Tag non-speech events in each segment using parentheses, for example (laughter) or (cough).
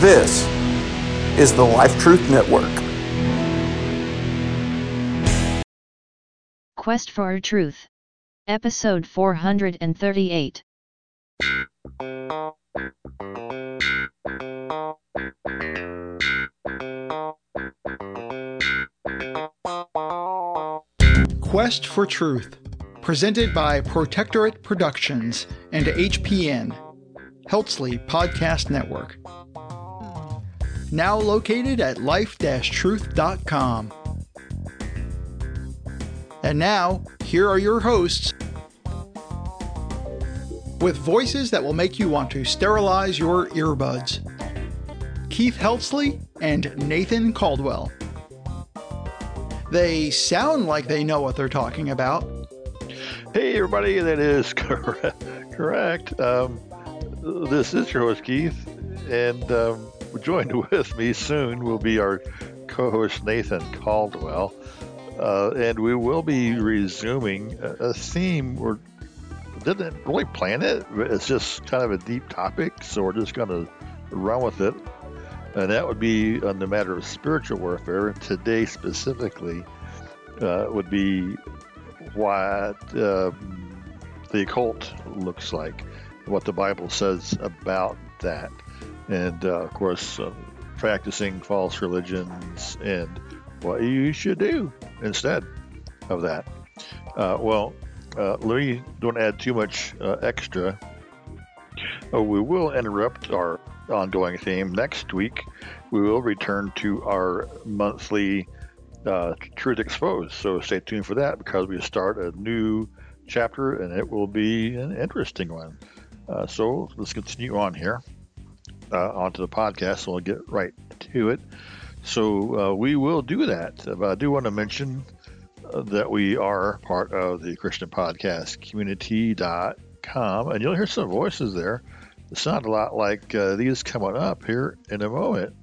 This is the Life Truth Network. Quest for Truth. Episode 438. Quest for Truth, presented by Protectorate Productions and HPN, Heltsley Podcast Network. Now located at life-truth.com. And now, here are your hosts with voices that will make you want to sterilize your earbuds Keith Heltsley and Nathan Caldwell. They sound like they know what they're talking about. Hey, everybody, that is (laughs) correct. correct. Um, this is your host, Keith, and um, joined (laughs) with me soon will be our co host, Nathan Caldwell. Uh, and we will be resuming a, theme we didn't really plan it. It's just kind of a deep topic, so we're just going to run with it and that would be on the matter of spiritual warfare. Today, specifically, uh, would be what um, the occult looks like, what the Bible says about that, and uh, of course, uh, practicing false religions and what you should do instead of that. Uh, well, uh, let me don't add too much uh, extra. Oh, we will interrupt our ongoing theme. Next week, we will return to our monthly uh, Truth Exposed. So stay tuned for that because we start a new chapter and it will be an interesting one. Uh, so let's continue on here uh, onto the podcast. So we'll get right to it. So uh, we will do that. But I do want to mention uh, that we are part of the Christian Podcast Community.com, and you'll hear some voices there sound a lot like uh, these coming up here in a moment.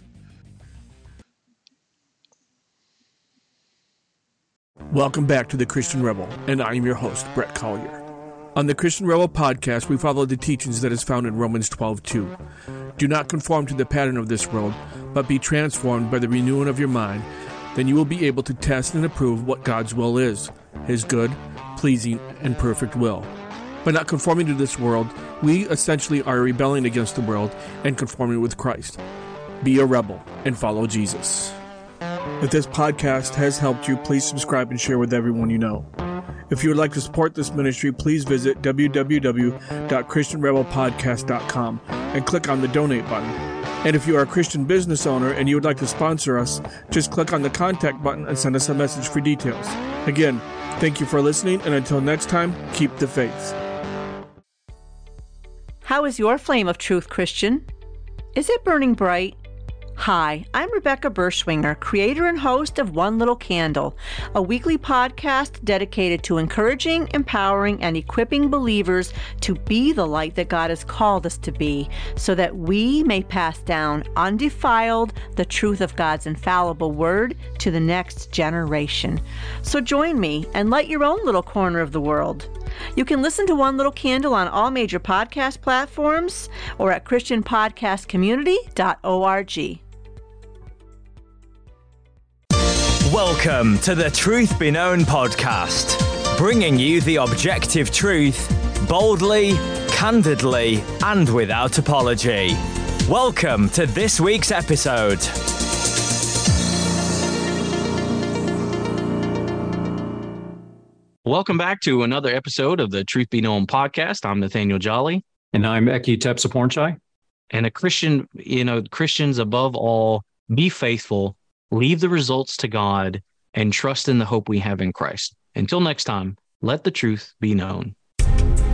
Welcome back to the Christian Rebel, and I am your host, Brett Collier. On the Christian Rebel podcast, we follow the teachings that is found in Romans 12:2. Do not conform to the pattern of this world, but be transformed by the renewing of your mind. Then you will be able to test and approve what God's will is, his good, pleasing, and perfect will. By not conforming to this world, we essentially are rebelling against the world and conforming with Christ. Be a rebel and follow Jesus. If this podcast has helped you, please subscribe and share with everyone you know. If you would like to support this ministry, please visit www.christianrebelpodcast.com and click on the donate button. And if you are a Christian business owner and you would like to sponsor us, just click on the contact button and send us a message for details. Again, thank you for listening, and until next time, keep the faith. How is your flame of truth, Christian? Is it burning bright? Hi, I'm Rebecca Berschwinger, creator and host of One Little Candle, a weekly podcast dedicated to encouraging, empowering, and equipping believers to be the light that God has called us to be, so that we may pass down undefiled the truth of God's infallible word to the next generation. So join me and light your own little corner of the world. You can listen to One Little Candle on all major podcast platforms or at ChristianPodcastCommunity.org. Welcome to the Truth Be Known podcast, bringing you the objective truth boldly, candidly, and without apology. Welcome to this week's episode. Welcome back to another episode of the Truth Be Known podcast. I'm Nathaniel Jolly. And I'm Eki Tepsapornchai. And a Christian, you know, Christians above all, be faithful, leave the results to God, and trust in the hope we have in Christ. Until next time, let the truth be known.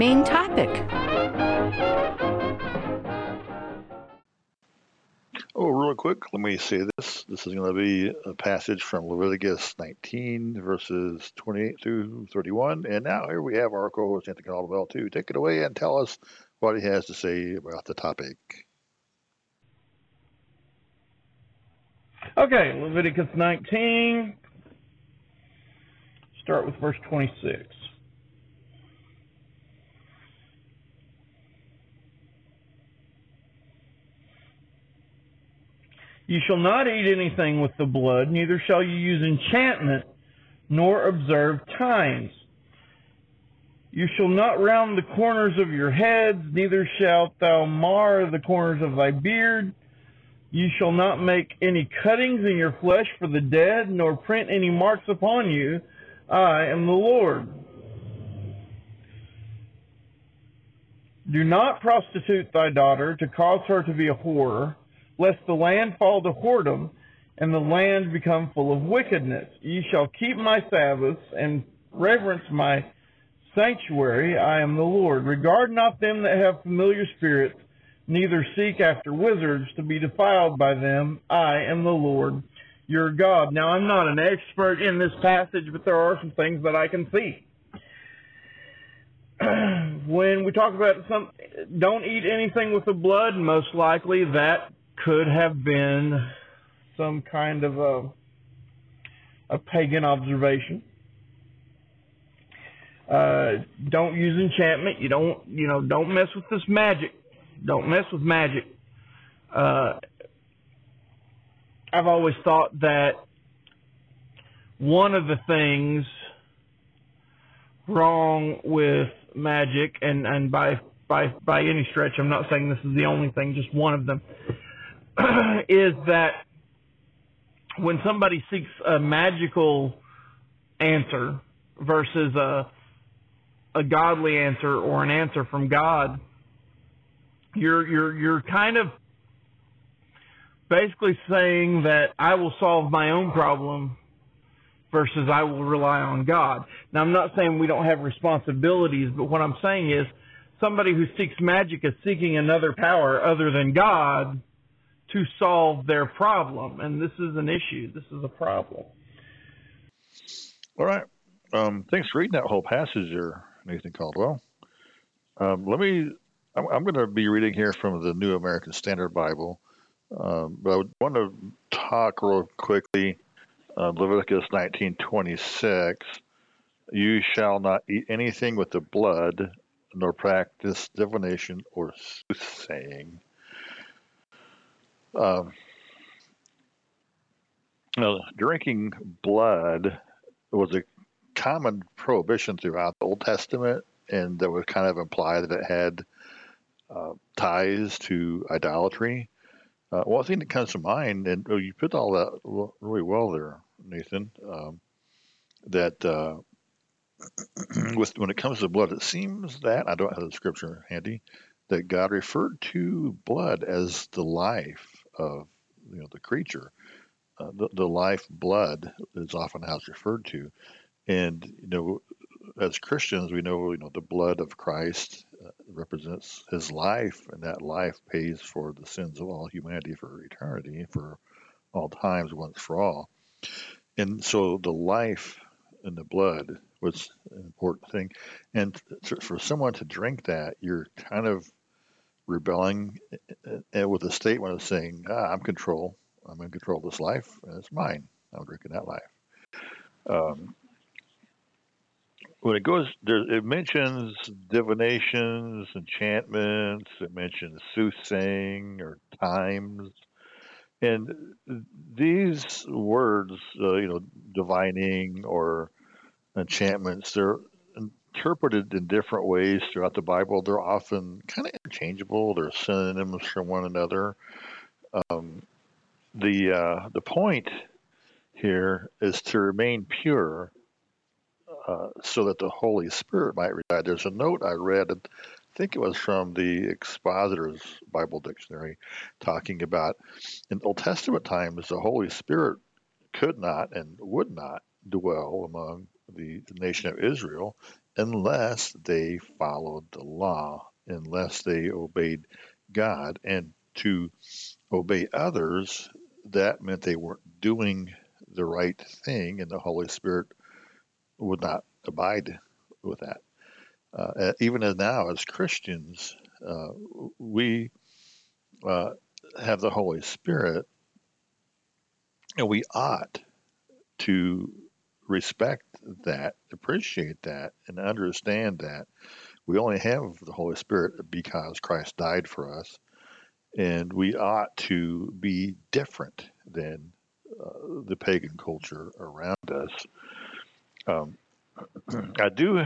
main topic. Oh, real quick, let me say this. This is going to be a passage from Leviticus 19, verses 28 through 31. And now here we have our co host, Anthony Caldwell, too. Take it away and tell us what he has to say about the topic. Okay, Leviticus 19. Start with verse 26. You shall not eat anything with the blood, neither shall you use enchantment, nor observe times. You shall not round the corners of your heads, neither shalt thou mar the corners of thy beard. You shall not make any cuttings in your flesh for the dead, nor print any marks upon you. I am the Lord. Do not prostitute thy daughter to cause her to be a whore lest the land fall to whoredom, and the land become full of wickedness. Ye shall keep my Sabbaths, and reverence my sanctuary. I am the Lord. Regard not them that have familiar spirits, neither seek after wizards to be defiled by them. I am the Lord your God. Now, I'm not an expert in this passage, but there are some things that I can see. (clears throat) when we talk about some, don't eat anything with the blood, most likely that could have been some kind of a, a pagan observation. Uh, don't use enchantment. You don't, you know, don't mess with this magic. Don't mess with magic. Uh, I've always thought that one of the things wrong with magic, and, and by by by any stretch, I'm not saying this is the only thing, just one of them, (clears throat) is that when somebody seeks a magical answer versus a a godly answer or an answer from God, you're you're you're kind of basically saying that I will solve my own problem versus I will rely on God. Now I'm not saying we don't have responsibilities, but what I'm saying is somebody who seeks magic is seeking another power other than God to solve their problem. And this is an issue. This is a problem. All right. Um, thanks for reading that whole passage there, Nathan Caldwell. Um, let me, I'm, I'm going to be reading here from the New American Standard Bible, um, but I want to talk real quickly. Uh, Leviticus 19:26. You shall not eat anything with the blood, nor practice divination or soothsaying. Um, well, drinking blood was a common prohibition throughout the Old Testament, and that would kind of imply that it had uh, ties to idolatry. Uh, one thing that comes to mind, and oh, you put all that really well there, Nathan, um, that uh, (clears throat) with when it comes to blood, it seems that I don't have the scripture handy that God referred to blood as the life of you know the creature. Uh, the, the life blood is often how it's referred to, and you know, as Christians, we know you know the blood of Christ uh, represents His life, and that life pays for the sins of all humanity for eternity, for all times, once for all. And so, the life and the blood was an important thing, and for someone to drink that, you're kind of rebelling uh, with a statement of saying, ah, I'm control. I'm in control of this life, and it's mine. I'm drinking that life. Um, when it goes, there, it mentions divinations, enchantments. It mentions soothsaying or times, and these words, uh, you know, divining or enchantments, they're interpreted in different ways throughout the Bible. They're often kind of interchangeable. They're synonyms for one another. Um, the uh, the point here is to remain pure, uh, so that the Holy Spirit might reside. There's a note I read. I think it was from the Expositor's Bible Dictionary, talking about in Old Testament times the Holy Spirit could not and would not dwell among the nation of Israel unless they followed the law, unless they obeyed God. And to obey others, that meant they weren't doing the right thing, and the Holy Spirit would not abide with that. Uh, even as now, as Christians, uh, we uh, have the Holy Spirit, and we ought to respect that, appreciate that, and understand that we only have the Holy Spirit because Christ died for us, and we ought to be different than uh, the pagan culture around us. Um, (clears throat) I do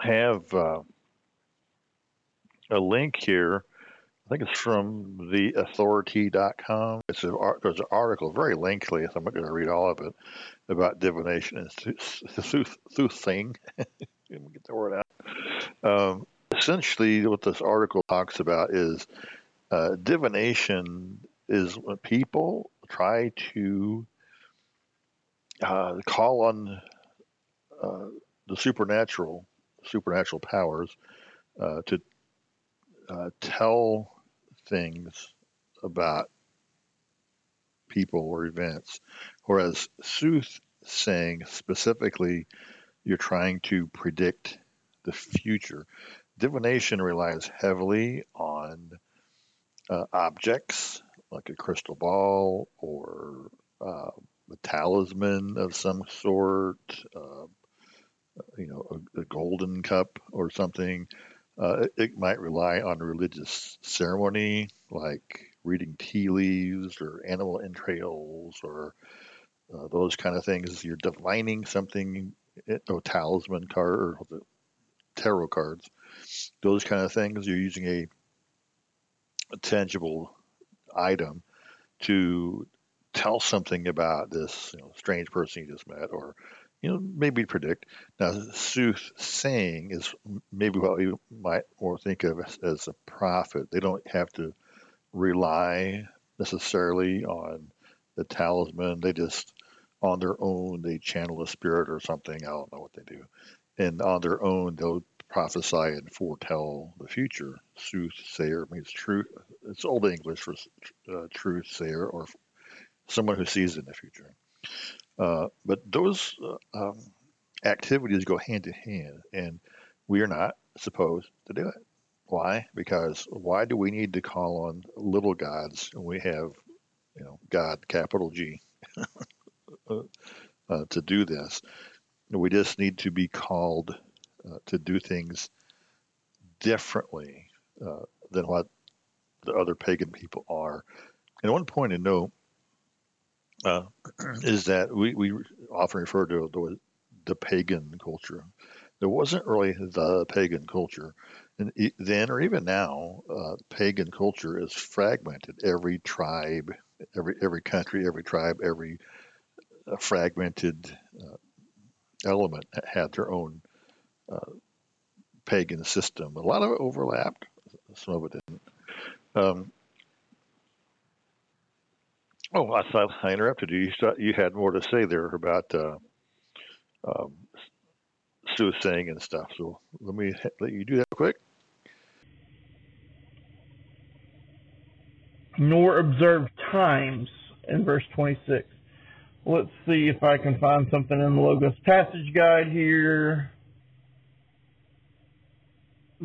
have uh, a link here. I think it's from theauthority.com. It's a, there's an article, very lengthy, so I'm not going to read all of it, about divination and soothsaying. (laughs) Let me get the word out. Um, essentially, what this article talks about is uh, divination is when people try to uh, call on uh, the supernatural, supernatural powers uh, to uh, tell things about people or events, whereas soothsaying specifically, you're trying to predict the future. Divination relies heavily on uh, objects like a crystal ball or uh, a talisman of some sort, uh, you know, a, a, golden cup or something. Uh, it, might rely on religious ceremony like reading tea leaves or animal entrails or uh, those kind of things. You're divining something, eh, talisman card or tarot cards, those kind of things. You're using a, a tangible item to tell something about this you know, strange person you just met, or you know maybe predict. Now, soothsaying is maybe what we might more think of as, as a prophet. They don't have to rely necessarily on the talisman. They just on their own they channel a spirit or something. I don't know what they do, and on their own they'll prophesy and foretell the future. Soothsayer means truth. It's Old English for uh, truth sayer or someone who sees in the future. Uh, but those uh, um, activities go hand in hand, and we are not supposed to do it. Why? Because why do we need to call on little gods when we have, you know, God capital G (laughs) uh, uh, to do this? We just need to be called uh, to do things differently uh, than what the other pagan people are. And one point to note uh, (clears throat) is that we, we often refer to the, the pagan culture. There wasn't really the pagan culture. And then or even now, uh, pagan culture is fragmented. Every tribe, every every country, every tribe, every uh, fragmented uh, element had their own uh, pagan system. A lot of it overlapped, some of it didn't. Um, oh, I thought I interrupted you. You, thought you had more to say there about uh, um, soothsaying and stuff. So let me let you do that quick. Nor observe times in verse 26. Let's see if I can find something in the Logos passage guide here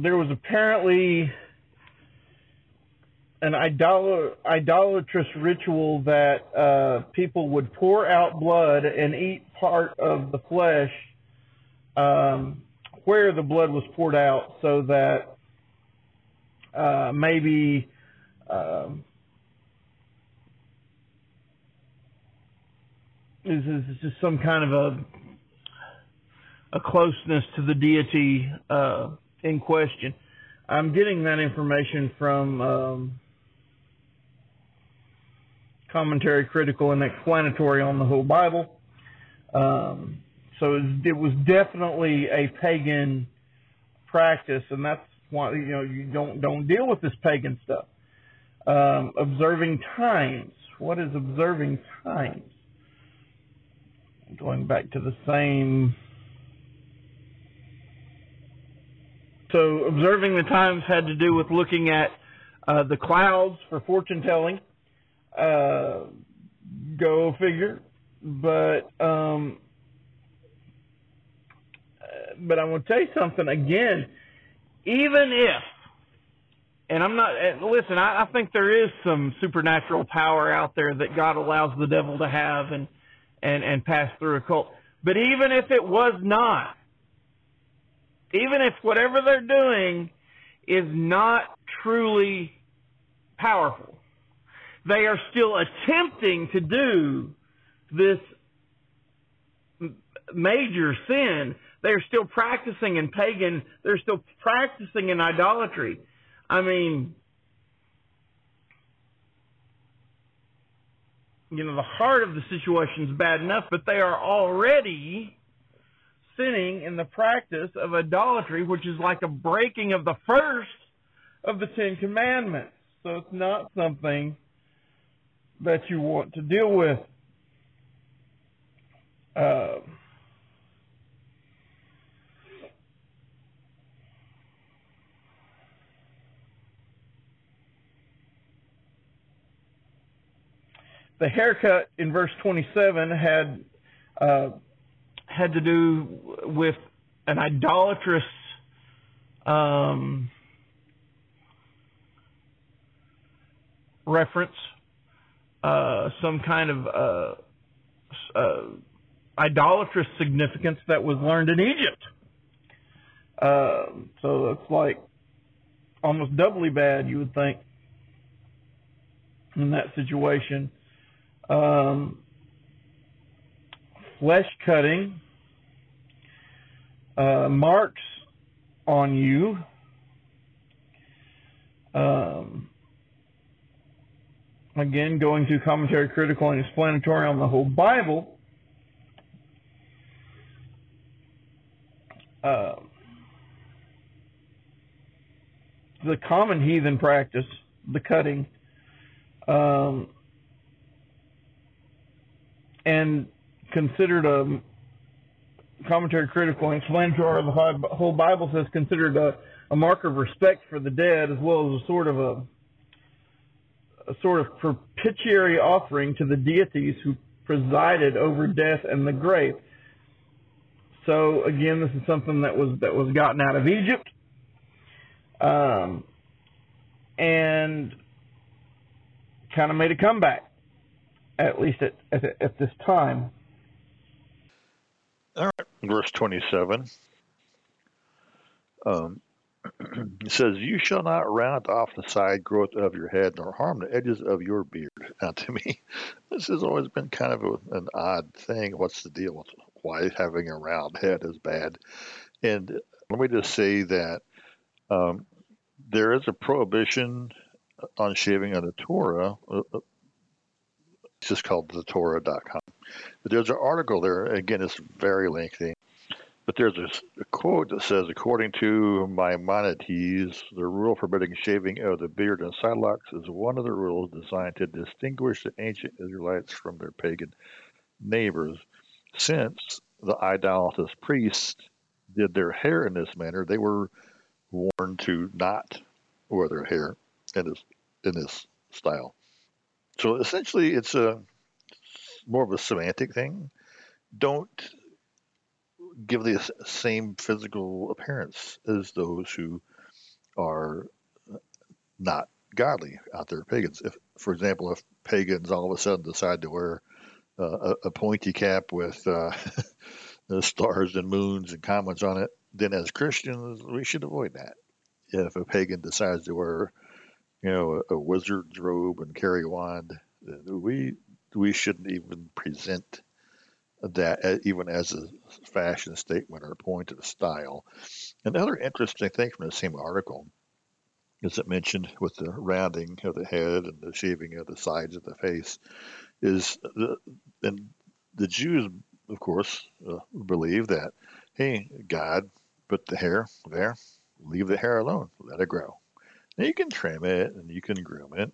there was apparently an idol- idolatrous ritual that uh, people would pour out blood and eat part of the flesh um, where the blood was poured out so that uh, maybe um, this is just some kind of a a closeness to the deity uh, in question. I'm getting that information from um, commentary critical and explanatory on the whole Bible. Um, so it was definitely a pagan practice, and that's why you know you don't don't deal with this pagan stuff. Um, observing times. What is observing times? Going back to the same So observing the times had to do with looking at uh, the clouds for fortune telling. Uh, go figure. But um, but I want to tell you something again. Even if, and I'm not listen, I, I think there is some supernatural power out there that God allows the devil to have and and and pass through a cult. But even if it was not, even if whatever they're doing is not truly powerful, they are still attempting to do this major sin. They're still practicing in pagan, they're still practicing in idolatry. I mean, you know, the heart of the situation is bad enough, but they are already sinning in the practice of idolatry, which is like a breaking of the first of the Ten Commandments. So it's not something that you want to deal with. Uh, the haircut in verse 27 had uh, had to do with an idolatrous um, reference, uh, some kind of uh, uh, idolatrous significance that was learned in Egypt. Uh, so it's like almost doubly bad, you would think, in that situation. Um, flesh cutting uh, marks on you. Um, again, going through commentary, critical, and explanatory on the whole Bible. Uh, the common heathen practice, the cutting, um, and considered a commentary critical and explanatory of the whole Bible says considered a, a mark of respect for the dead as well as a sort of a, a sort of propitiatory offering to the deities who presided over death and the grave. So again, this is something that was that was gotten out of Egypt, um, and kind of made a comeback at least at, at, at this time. All right, verse 27. Um, (clears throat) it says, You shall not round off the side growth of your head, nor harm the edges of your beard. (laughs) Now, to me, this has always been kind of a, an odd thing. What's the deal with why having a round head is bad? And let me just say that um, there is a prohibition on shaving on the Torah, uh, uh it's just called thetorah.com. But there's an article there, again, it's very lengthy. But there's a, a quote that says, according to Maimonides, the rule forbidding shaving of the beard and sidelocks is one of the rules designed to distinguish the ancient Israelites from their pagan neighbors. Since the idolatrous priests did their hair in this manner, they were warned to not wear their hair in this in this style. So essentially, it's a more of a semantic thing. Don't give the same physical appearance as those who are not godly out there, pagans. If, for example, if pagans all of a sudden decide to wear uh, a, a, pointy cap with uh, (laughs) stars and moons and comets on it, then as Christians we should avoid that. If a pagan decides to wear you know, a, a wizard's robe and carry a wand. We we shouldn't even present that even as a fashion statement or a point of style. Another interesting thing from the same article is it mentioned with the rounding of the head and the shaving of the sides of the face is the and the Jews, of course, uh, believe that hey, God put the hair there, leave the hair alone, let it grow. Now you can trim it and you can groom it,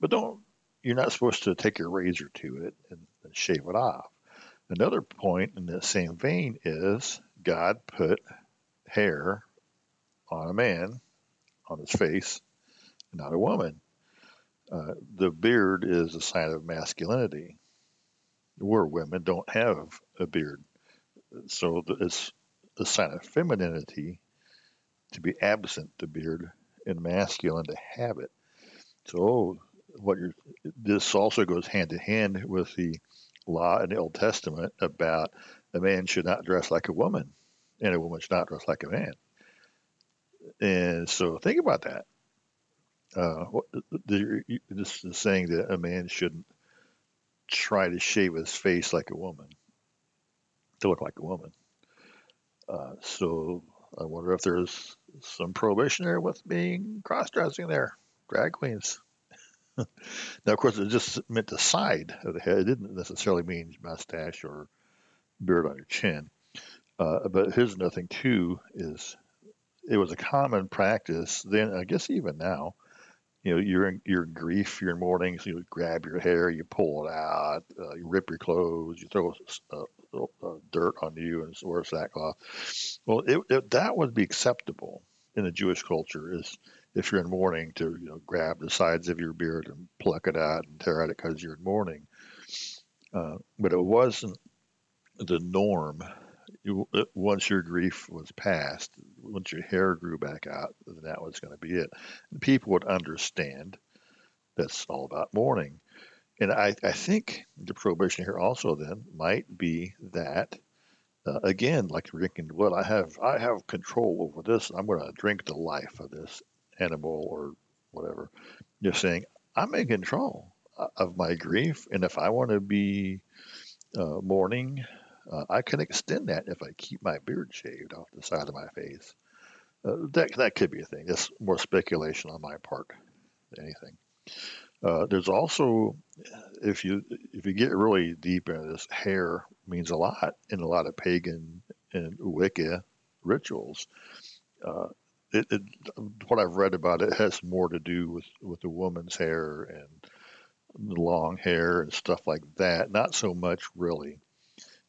but don't. You're not supposed to take your razor to it and, and shave it off. Another point in the same vein is God put hair on a man, on his face, not a woman. Uh, the beard is a sign of masculinity, where women don't have a beard. So it's a sign of femininity to be absent the beard and masculine to have it. So what you're this also goes hand in hand with the law in the Old Testament about a man should not dress like a woman and a woman should not dress like a man. And so think about that. Uh, what, the, this is saying that a man shouldn't try to shave his face like a woman to look like a woman. Uh, so I wonder if there's some prohibition there with being cross-dressing there, drag queens. (laughs) now, of course, it just meant the side of the head. It didn't necessarily mean mustache or beard on your chin. Uh, but here's another thing too: is it was a common practice then. I guess even now, you know, you're in you're in grief, you're in mourning, so you grab your hair, you pull it out, uh, you rip your clothes, you throw dirt on you and wear sackcloth. Well, it, it, that would be acceptable in the Jewish culture. Is if you're in mourning to you know grab the sides of your beard and pluck it out and tear at it because you're in mourning. Uh, but it wasn't the norm. You, once your grief was past, once your hair grew back out, then that was going to be it. And people would understand that's all about mourning. And I, I think the prohibition here also then might be that uh, again, like drinking blood, I have I have control over this. I'm going to drink the life of this animal or whatever. You're saying I'm in control uh, of my grief, and if I want to be uh, mourning, uh, I can extend that if I keep my beard shaved off the side of my face. Uh, that that could be a thing. That's more speculation on my part than anything. Uh, there's also, if you if you get really deep into this, hair means a lot in a lot of pagan and Wicca rituals. Uh, it, it, what I've read about it has more to do with with the woman's hair and long hair and stuff like that. Not so much really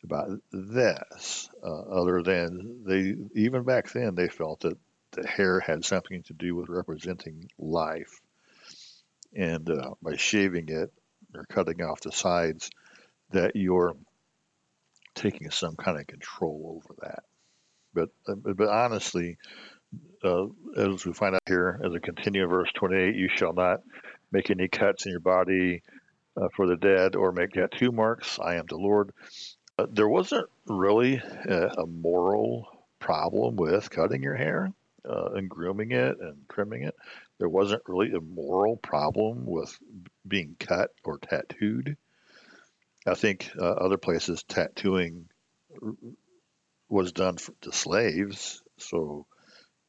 about this, uh, other than they even back then they felt that the hair had something to do with representing life and uh, by shaving it or cutting off the sides, that you're taking some kind of control over that. But uh, but honestly, uh, as we find out here, as we continue in verse 28, you shall not make any cuts in your body uh, for the dead or make tattoo marks. I am the Lord. Uh, there wasn't really a, a, moral problem with cutting your hair uh, and grooming it and trimming it there wasn't really a moral problem with being cut or tattooed. I think uh, other places tattooing was done for, to slaves. So,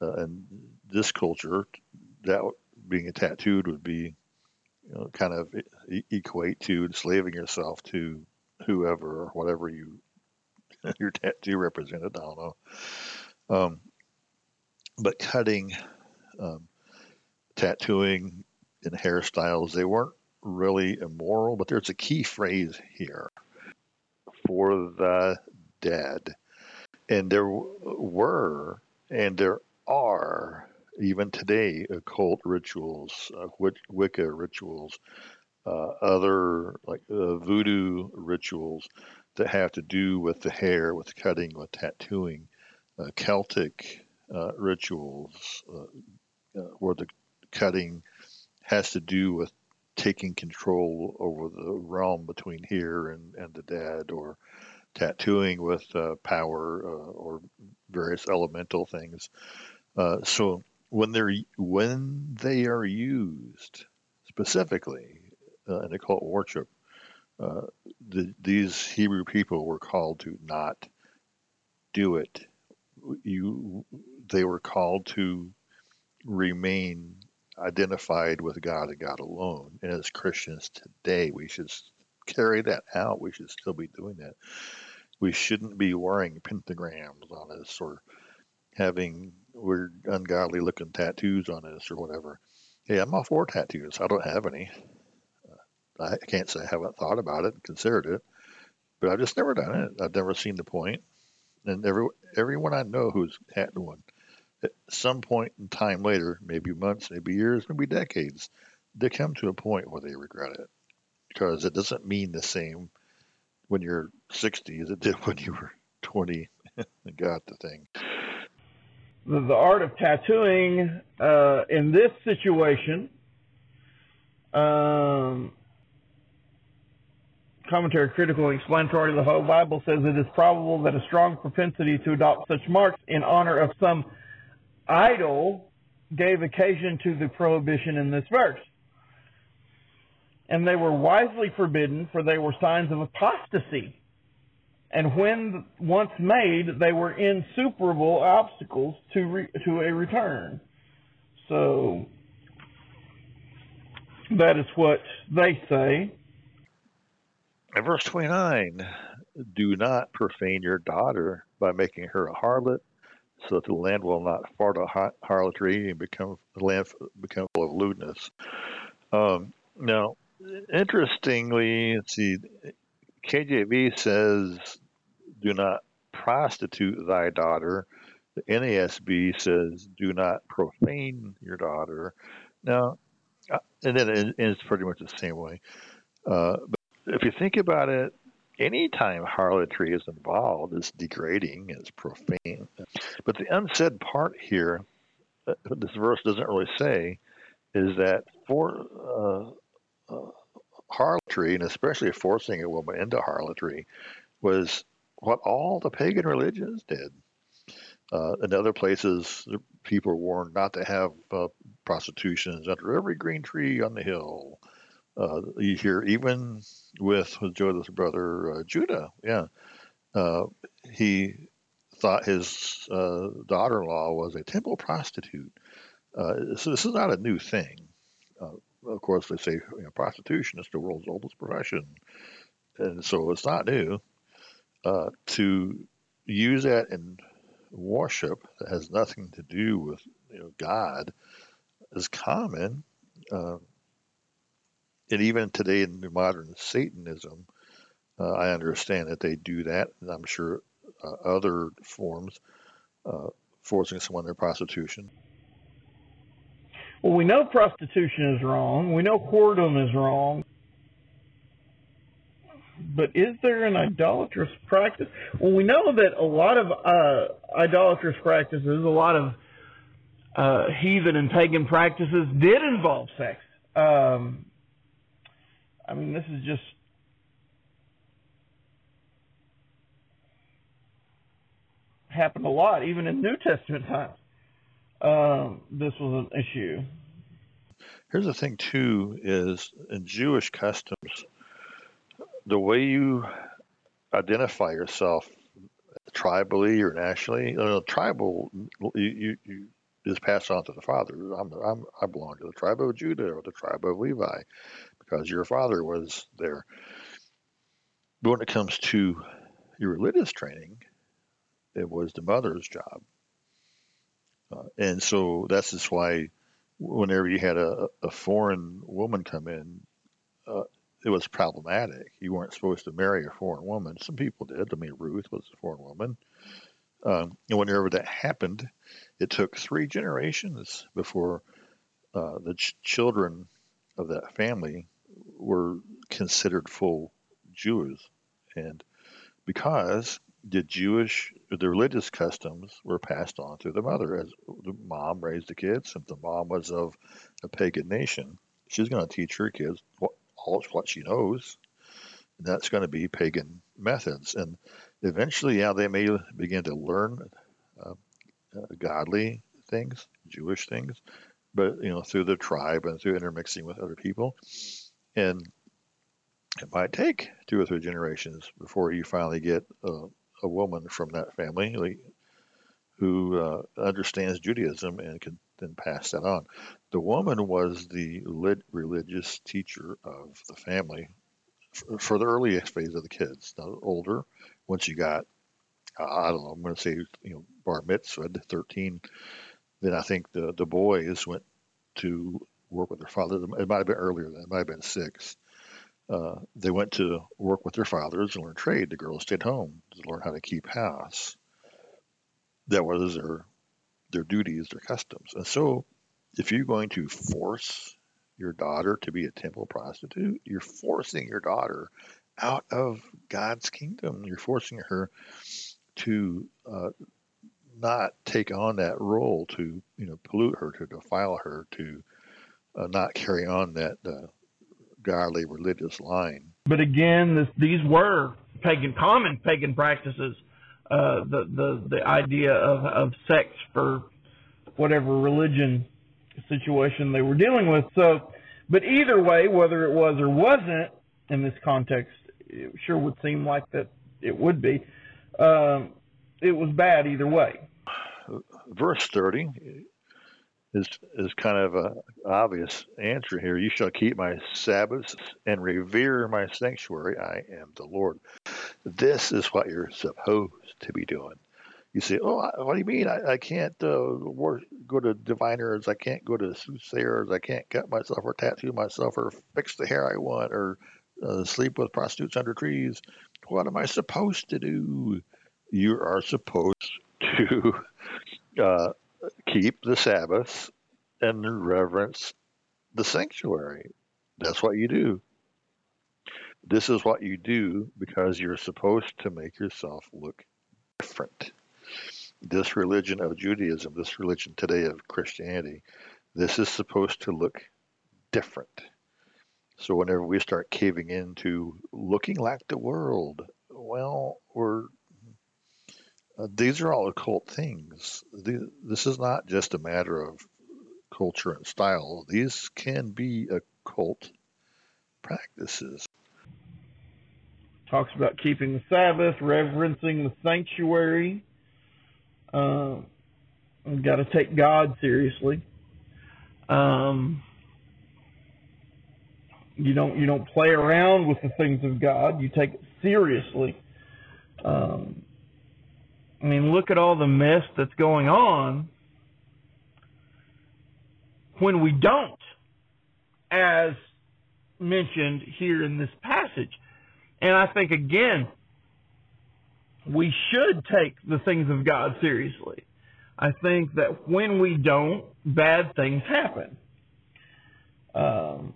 uh, in this culture, that being a tattooed would be you know, kind of equate to enslaving yourself to whoever or whatever you (laughs) your tattoo represented. I don't know. Um, but cutting um, tattooing and hairstyles, they weren't really immoral, but there's a key phrase here for the dead. And there were, and there are, even today, occult rituals, uh, Wicca rituals, uh, other like uh, voodoo rituals that have to do with the hair, with cutting, with tattooing, uh, Celtic uh, rituals, uh, where the cutting has to do with taking control over the realm between here and, and the dead or tattooing with power or various elemental things. Uh, so when they're when they are used specifically uh, in occult worship, uh, the, these Hebrew people were called to not do it. You, they were called to remain identified with God and God alone. And as Christians today, we should carry that out. We should still be doing that. We shouldn't be wearing pentagrams on us or having weird, ungodly looking tattoos on us or whatever. Hey, I'm all for tattoos. I don't have any. Uh, I can't say I haven't thought about it and considered it, but I've just never done it. I've never seen the point. And every everyone I know who's had one at some point in time later, maybe months, maybe years, maybe decades, they come to a point where they regret it because it doesn't mean the same when you're 60 as it did when you were 20 and got the thing. The, the art of tattooing uh, in this situation, um, commentary critical and explanatory of the whole Bible says it is probable that a strong propensity to adopt such marks in honor of some idol gave occasion to the prohibition in this verse. And they were wisely forbidden, for they were signs of apostasy. And when once made, they were insuperable obstacles to re, to a return. So that is what they say. And verse 29 Do not profane your daughter by making her a harlot, so that the land will not fart a harlotry and become the land become full of lewdness. Um, now, interestingly, let's see, KJV says, "Do not prostitute thy daughter." The NASB says, "Do not profane your daughter." Now, uh, and then it's pretty much the same way. Uh, but if you think about it, anytime harlotry is involved, it's degrading, it's profane. But the unsaid part here, uh, this verse doesn't really say, is that for uh, uh, harlotry, and especially forcing a woman into harlotry, was what all the pagan religions did. Uh, in other places, people were warned not to have uh, prostitutions under every green tree on the hill. Uh, you hear even with, with Joseph's brother uh, Judah, yeah, uh, he thought his uh, daughter-in-law was a temple prostitute. So this is not a new thing. Of course, they say you know, prostitution is the world's oldest profession, and so it's not new. To use that in worship that has nothing to do with you know, God is common. Uh, and even today in modern Satanism, uh, I understand that they do that, and I'm sure uh, other forms uh, forcing someone into prostitution. Well, we know prostitution is wrong. We know whoredom is wrong. But is there an idolatrous practice? Well, we know that a lot of uh, idolatrous practices, a lot of uh, heathen and pagan practices did involve sex. Um, I mean, this is just happened a lot, even in New Testament times. Um, this was an issue. Here's the thing, too, is in Jewish customs, the way you identify yourself tribally or nationally, uh, tribal, you, you, you is passed on to the father. I'm, I'm, I belong to the tribe of Judah or the tribe of Levi because your father was there. But when it comes to your religious training, it was the mother's job. Uh, and so that's just why whenever you had a, a foreign woman come in, uh, it was problematic. You weren't supposed to marry a foreign woman. Some people did. I mean, Ruth was a foreign woman. Um, and whenever that happened, it took three generations before uh, the ch- children of that family were considered full Jews, and because the Jewish, the religious customs were passed on through the mother as the mom raised the kids. If the mom was of a pagan nation, she's going to teach her kids what all what she knows. That's going to be pagan methods, and eventually, yeah, they may begin to learn uh, uh, godly things, Jewish things, but you know through the tribe and through intermixing with other people and it might take two or three generations before you finally get a, woman from that family who uh, understands Judaism and can then pass that on. The woman was the lit religious teacher of the family for, for the earliest phase of the kids. Now, older, once you got, uh, I don't know, I'm going to say, you know, bar mitzvah, 13, then I think the, the boys went to work with their father. It might have been earlier than it might have been six. Uh, they went to work with their fathers and learn trade. The girls stayed home to learn how to keep house. That was their their duties, their customs. And so, if you're going to force your daughter to be a temple prostitute, you're forcing your daughter out of God's kingdom. You're forcing her to uh, not take on that role to you know pollute her, to defile her, to uh, not carry on that uh, godly religious line. But again, this, these were pagan, common pagan practices. Uh, the the the idea of of sex for whatever religion situation they were dealing with. So, but either way, whether it was or wasn't in this context, it sure would seem like that it would be. Um, it was bad either way. Verse thirty is is kind of a obvious answer here. You shall keep my Sabbaths and revere my sanctuary. I am the Lord. This is what you're supposed to be doing. You say, "Oh, what do you mean? I, I can't uh, work, go to diviners. I can't go to soothsayers. I can't cut myself or tattoo myself or fix the hair I want or uh, sleep with prostitutes under trees. What am I supposed to do? You are supposed to (laughs) uh, keep the Sabbath and reverence the sanctuary. That's what you do. This is what you do because you're supposed to make yourself look different. This religion of Judaism, this religion today of Christianity, this is supposed to look different. So whenever we start caving into looking like the world, well, we're these are all occult things. This is not just a matter of culture and style. These can be occult practices. Talks about keeping the Sabbath, reverencing the sanctuary. Uh, we've got to take God seriously. Um, you don't you don't play around with the things of God. You take it seriously. Um, I mean, look at all the mess that's going on when we don't, as mentioned here in this passage. And I think, again, we should take the things of God seriously. I think that when we don't, bad things happen. Um,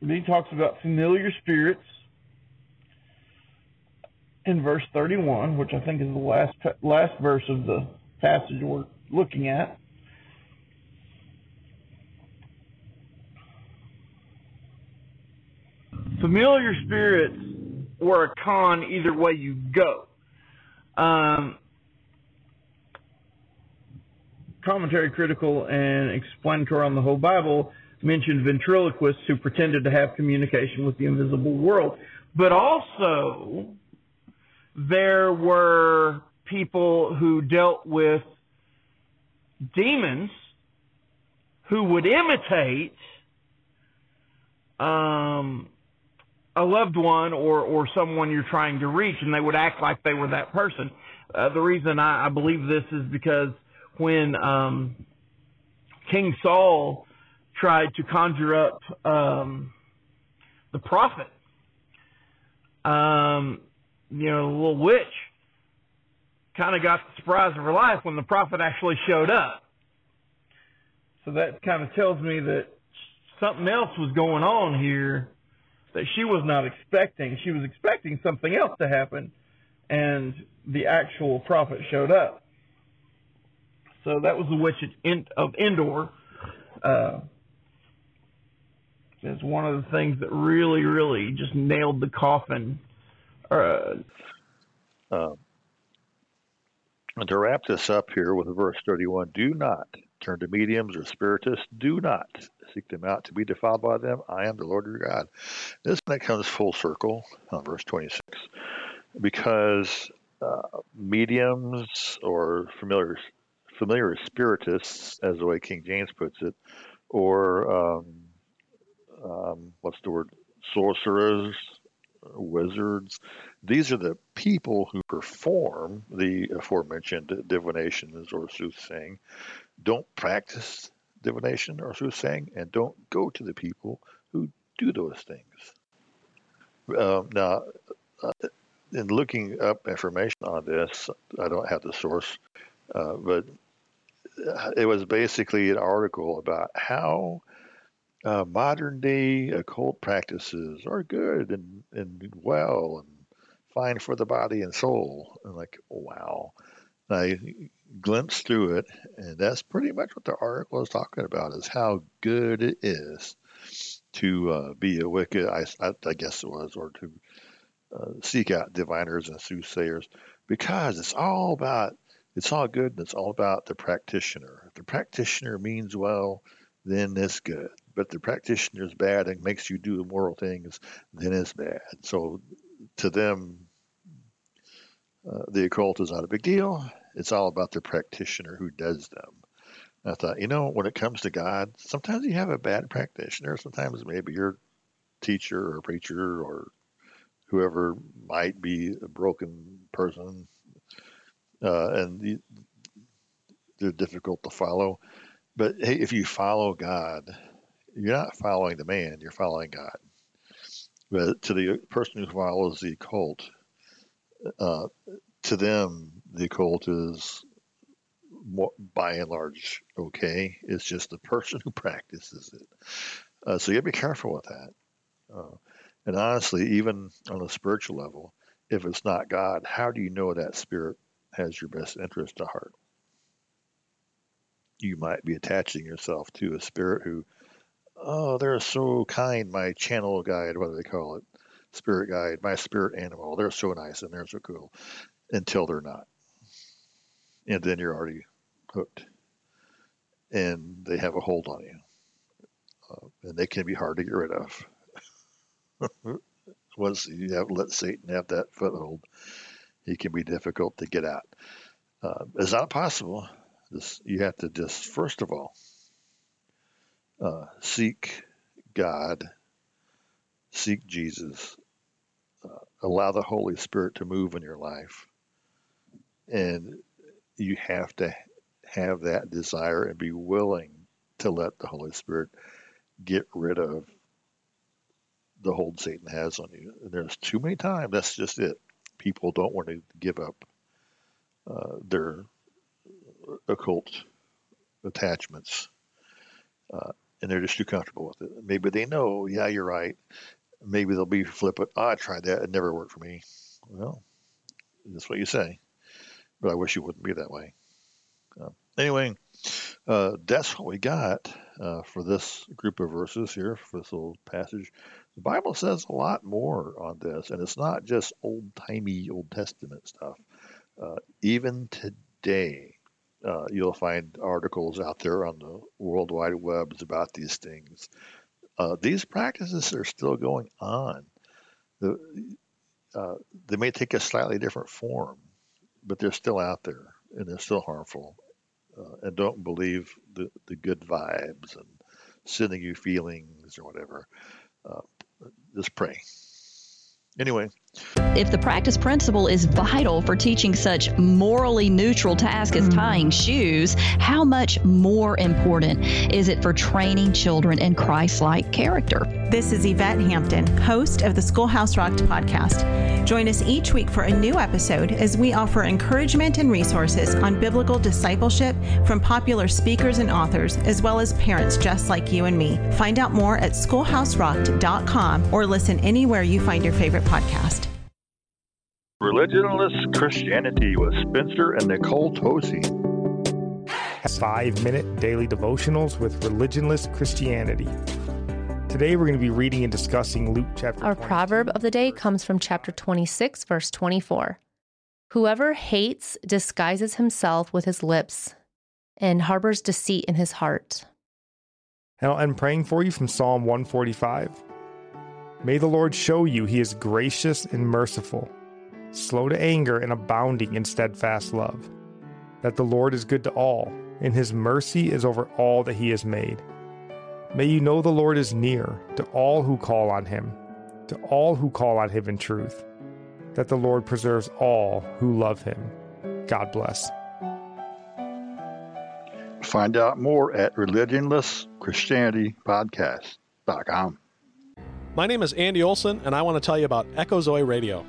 he talks about familiar spirits in verse 31, which I think is the last last verse of the passage we're looking at. Familiar spirits were a con either way you go. Um, commentary critical and explanatory on the whole Bible mentioned ventriloquists who pretended to have communication with the invisible world. But also, there were people who dealt with demons who would imitate um, a loved one or, or someone you're trying to reach, and they would act like they were that person. Uh, the reason I, I believe this is because when um, King Saul tried to conjure up um, the prophet, um, you know, the little witch kind of got the surprise of her life when the prophet actually showed up. So that kind of tells me that something else was going on here that she was not expecting. She was expecting something else to happen, and the actual prophet showed up. So that was the witch of Endor. Uh, is one of the things that really, really just nailed the coffin uh, uh, to wrap this up here with verse 31, do not turn to mediums or spiritists. Do not seek them out to be defiled by them. I am the Lord your God. This one comes full circle on verse 26 because uh, mediums or familiar familiar spiritists, as the way King James puts it, or um, um, what's the word, sorcerers, wizards. These are the people who perform the aforementioned divinations or soothsaying. Don't practice divination or soothsaying, and don't go to the people who do those things. Um, now, uh, in looking up information on this, I don't have the source Uh, but it was basically an article about how uh, modern day occult practices are good and, and well and fine for the body and soul. And like, wow. And I glimpsed through it, and that's pretty much what the article is talking about: is how good it is to uh, be a Wiccan, I, I, guess it was, or to uh, seek out diviners and soothsayers, because it's all about it's all good and it's all about the practitioner. If the practitioner means well, then it's good. But the practitioner is bad and makes you do immoral things, then it's bad. So to them, uh, the occult is not a big deal. It's all about the practitioner who does them. I thought, you know, when it comes to God, sometimes you have a bad practitioner. Sometimes maybe your teacher or preacher or whoever might be a broken person, uh, and they're difficult to follow. But hey, if you follow God, you're not following the man; you're following God. But to the person who follows the occult, uh, to them, the occult is by and large okay. It's just the person (laughs) who practices it. Uh, so you got to be careful with that. Uh, and honestly, even on a spiritual level, if it's not God, how do you know that spirit has your best interest at heart? You might be attaching yourself to a spirit who, oh, they're so kind, my channel guide, whatever they call it? Spirit guide, my spirit animal. They're so nice and they're so cool until they're not. And then you're already hooked and they have a hold on you. Uh, and they can be hard to get rid of. (laughs) Once you have let Satan have that foothold, he can be difficult to get out. Uh, it's not possible. This, you have to just, first of all, uh, seek God, seek Jesus, uh, allow the Holy Spirit to move in your life. And you have to have that desire and be willing to let the Holy Spirit get rid of the hold Satan has on you. And there's too many times that's just it. People don't want to give up uh, their occult attachments, uh, and they're just too comfortable with it. Maybe they know, yeah, you're right. Maybe they'll be flippant. Oh, I tried that; it never worked for me. Well, that's what you say, but I wish you wouldn't be that way. Uh, anyway, uh, that's what we got uh, for this group of verses here for this little passage. The Bible says a lot more on this, and it's not just old timey Old Testament stuff. Uh, even today, uh, you'll find articles out there on the World Wide Webs about these things. Uh, these practices are still going on. The, uh, they may take a slightly different form, but they're still out there and they're still harmful. Uh, and don't believe the, the good vibes and sending you feelings or whatever. Uh, just pray. Anyway. If the practice principle is vital for teaching such morally neutral task as hmm. tying shoes, how much more important is it for training children in Christ like character? This is Yvette Hampton, host of the Schoolhouse Rocked podcast. Join us each week for a new episode as we offer encouragement and resources on biblical discipleship from popular speakers and authors, as well as parents just like you and me. Find out more at schoolhouserocked.com or listen anywhere you find your favorite podcast. Religionless Christianity with Spencer and Nicole Tosi. Five minute daily devotionals with religionless Christianity. Today we're going to be reading and discussing Luke chapter. Our proverb of the day comes from chapter 26, verse 24. Whoever hates disguises himself with his lips and harbors deceit in his heart. And I'm praying for you from Psalm 145. May the Lord show you he is gracious and merciful, slow to anger and abounding in steadfast love. That the Lord is good to all, and his mercy is over all that he has made. May you know the Lord is near to all who call on him, to all who call on him in truth, that the Lord preserves all who love him. God bless. Find out more at religionlesschristianitypodcast.com. My name is Andy Olson, and I want to tell you about Echo Zoe Radio.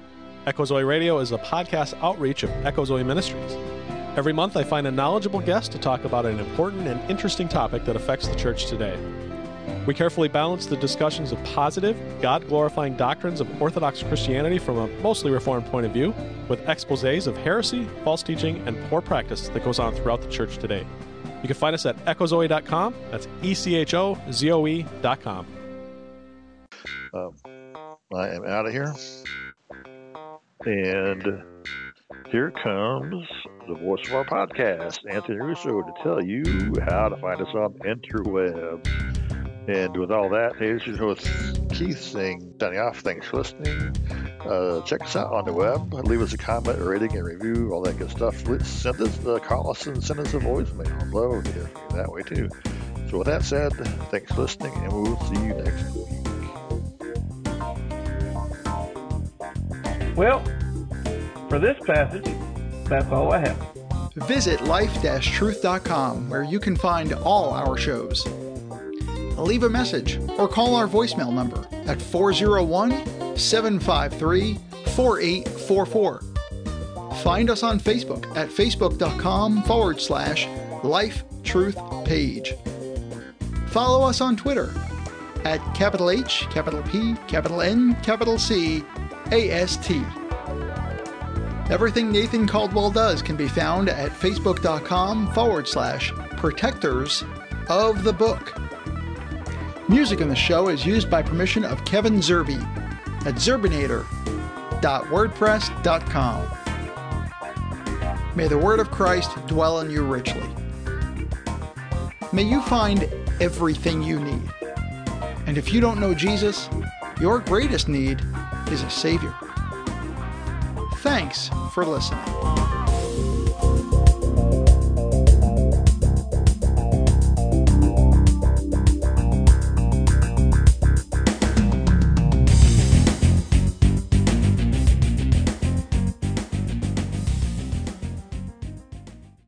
Echo Zoe Radio is a podcast outreach of Echo Zoe Ministries. Every month, I find a knowledgeable guest to talk about an important and interesting topic that affects the church today. We carefully balance the discussions of positive, God glorifying doctrines of Orthodox Christianity from a mostly Reformed point of view with exposes of heresy, false teaching, and poor practice that goes on throughout the church today. You can find us at echozoe.com. That's E C H O Z O E.com. Um, I am out of here. And here comes the voice of our podcast, Anthony Russo, to tell you how to find us on interwebs. And with all that, here's your host, Keith Singh, signing off. Thanks for listening. Uh, check us out on the web. Leave us a comment, a rating, and review, all that good stuff. Send us, uh, call us, and send us a voicemail. I'd love to hear that way, too. So with that said, thanks for listening, and we'll see you next week. Well, for this passage, that's all I have. Visit life-truth.com where you can find all our shows. Leave a message or call our voicemail number at 401 753 4844. Find us on Facebook at facebook.com forward slash life truth page. Follow us on Twitter at capital H, capital P, capital N, capital C, AST. Everything Nathan Caldwell does can be found at facebook.com forward slash protectors of the book. Music in the show is used by permission of Kevin Zerby at zerbinator.wordpress.com. May the word of Christ dwell in you richly. May you find everything you need. And if you don't know Jesus, your greatest need is a Savior. Thanks for listening.